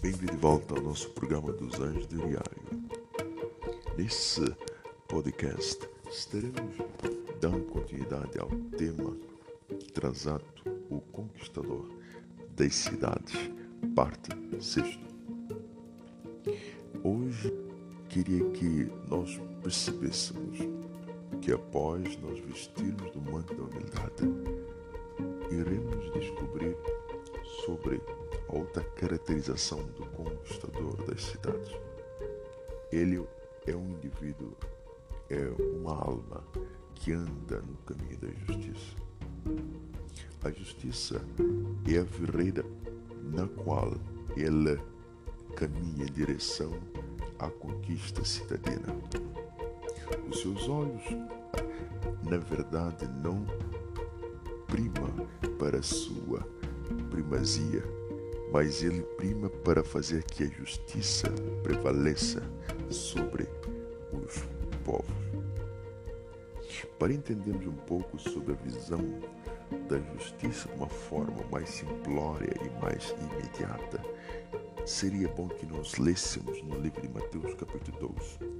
Bem-vindo de volta ao nosso programa dos Anjos do Diário. Nesse podcast estaremos dando continuidade ao tema Transato, o Conquistador das Cidades, parte 6. Hoje queria que nós percebêssemos que após nós vestirmos do manto da humildade, iremos descobrir sobre a outra caracterização do conquistador das cidades. Ele é um indivíduo, é uma alma que anda no caminho da justiça. A justiça é a vereda na qual ele caminha em direção à conquista cidadina. Os seus olhos, na verdade, não prima para sua primazia, mas ele prima para fazer que a justiça prevaleça sobre os povos. Para entendermos um pouco sobre a visão da justiça de uma forma mais simplória e mais imediata, seria bom que nós lêssemos no livro de Mateus, capítulo 12.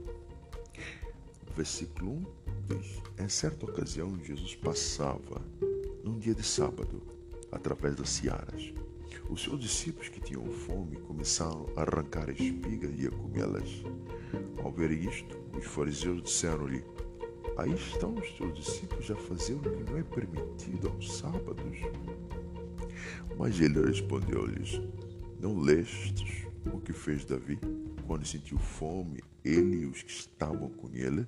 Versículo 1 diz: Em certa ocasião, Jesus passava num dia de sábado, através das searas. Os seus discípulos que tinham fome começaram a arrancar espigas e a comê-las. Ao ver isto, os fariseus disseram-lhe: Aí estão os teus discípulos a fazer o que não é permitido aos sábados. Mas ele respondeu-lhes: Não lestes o que fez Davi quando sentiu fome, ele e os que estavam com ele?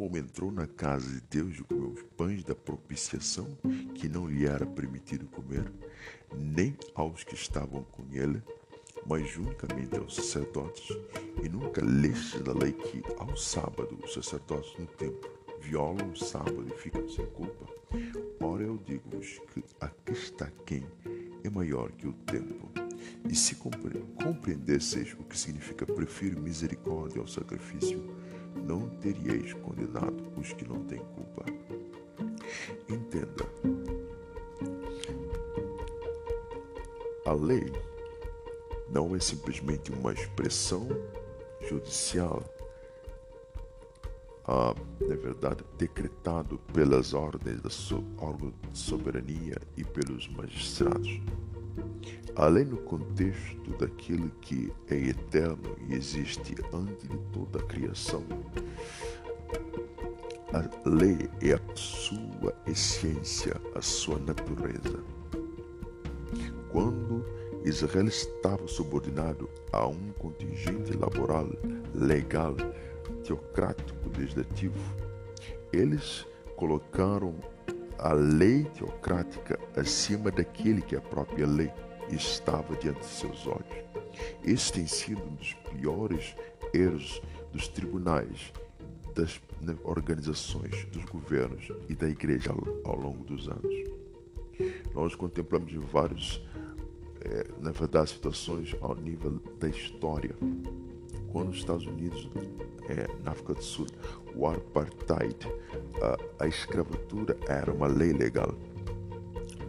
Como entrou na casa de Deus e comeu os pães da propiciação, que não lhe era permitido comer, nem aos que estavam com ele, mas unicamente aos sacerdotes, e nunca leste da lei que, ao sábado, os sacerdotes no templo violam o sábado e ficam sem culpa? Ora, eu digo-vos que aqui está quem é maior que o templo. E se compreendesseis o que significa prefiro misericórdia ao sacrifício, não teríeis condenado os que não têm culpa. Entenda, a lei não é simplesmente uma expressão judicial, ah, na verdade, decretado pelas ordens da so órgão de soberania e pelos magistrados. Além no contexto daquilo que é eterno e existe antes de toda a criação, a lei é a sua essência, a sua natureza. Quando Israel estava subordinado a um contingente laboral, legal, teocrático, legislativo, eles colocaram a lei teocrática acima daquele que a própria lei estava diante de seus olhos. Este tem sido um dos piores erros dos tribunais, das organizações, dos governos e da igreja ao, longo dos anos. Nós contemplamos vários, é, na verdade, situações ao nível da história. Quando os Estados Unidos, é, na África do Sul, o apartheid, a, a escravatura era uma lei legal.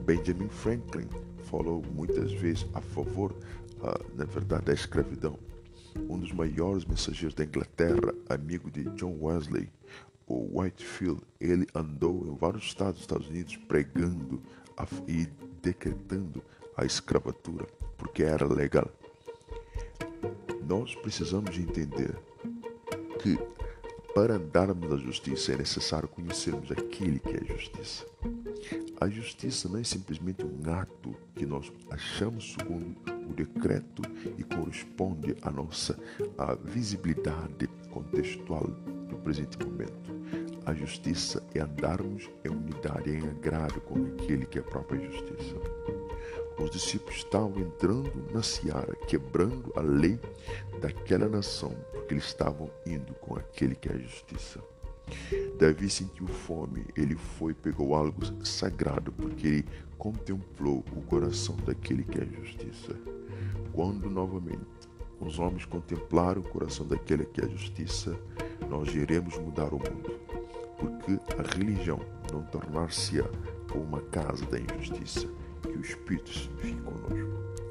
Benjamin Franklin falou muitas vezes a favor, na verdade, da escravidão. Um dos maiores mensageiros da Inglaterra, amigo de John Wesley, o Whitefield, ele andou em vários estados dos Estados Unidos pregando a, e decretando a escravatura, porque era legal. Nós precisamos entender que para andarmos na justiça é necessário conhecermos aquele que é justiça. A justiça não é simplesmente um ato que nós achamos segundo o decreto e corresponde à nossa à visibilidade contextual do presente momento. A justiça é andarmos em unidade, em agrado com aquele que é a própria justiça. Os discípulos estavam entrando na seara, quebrando a lei daquela nação, porque eles estavam indo com aquele que é a justiça. Davi sentiu fome, ele foi pegou algo sagrado, porque ele contemplou o coração daquele que é justiça. Quando novamente os homens contemplaram o coração daquele que é justiça, nós iremos mudar o mundo, porque a religião não tornar-se-á uma casa da injustiça, que o Espírito fique conosco.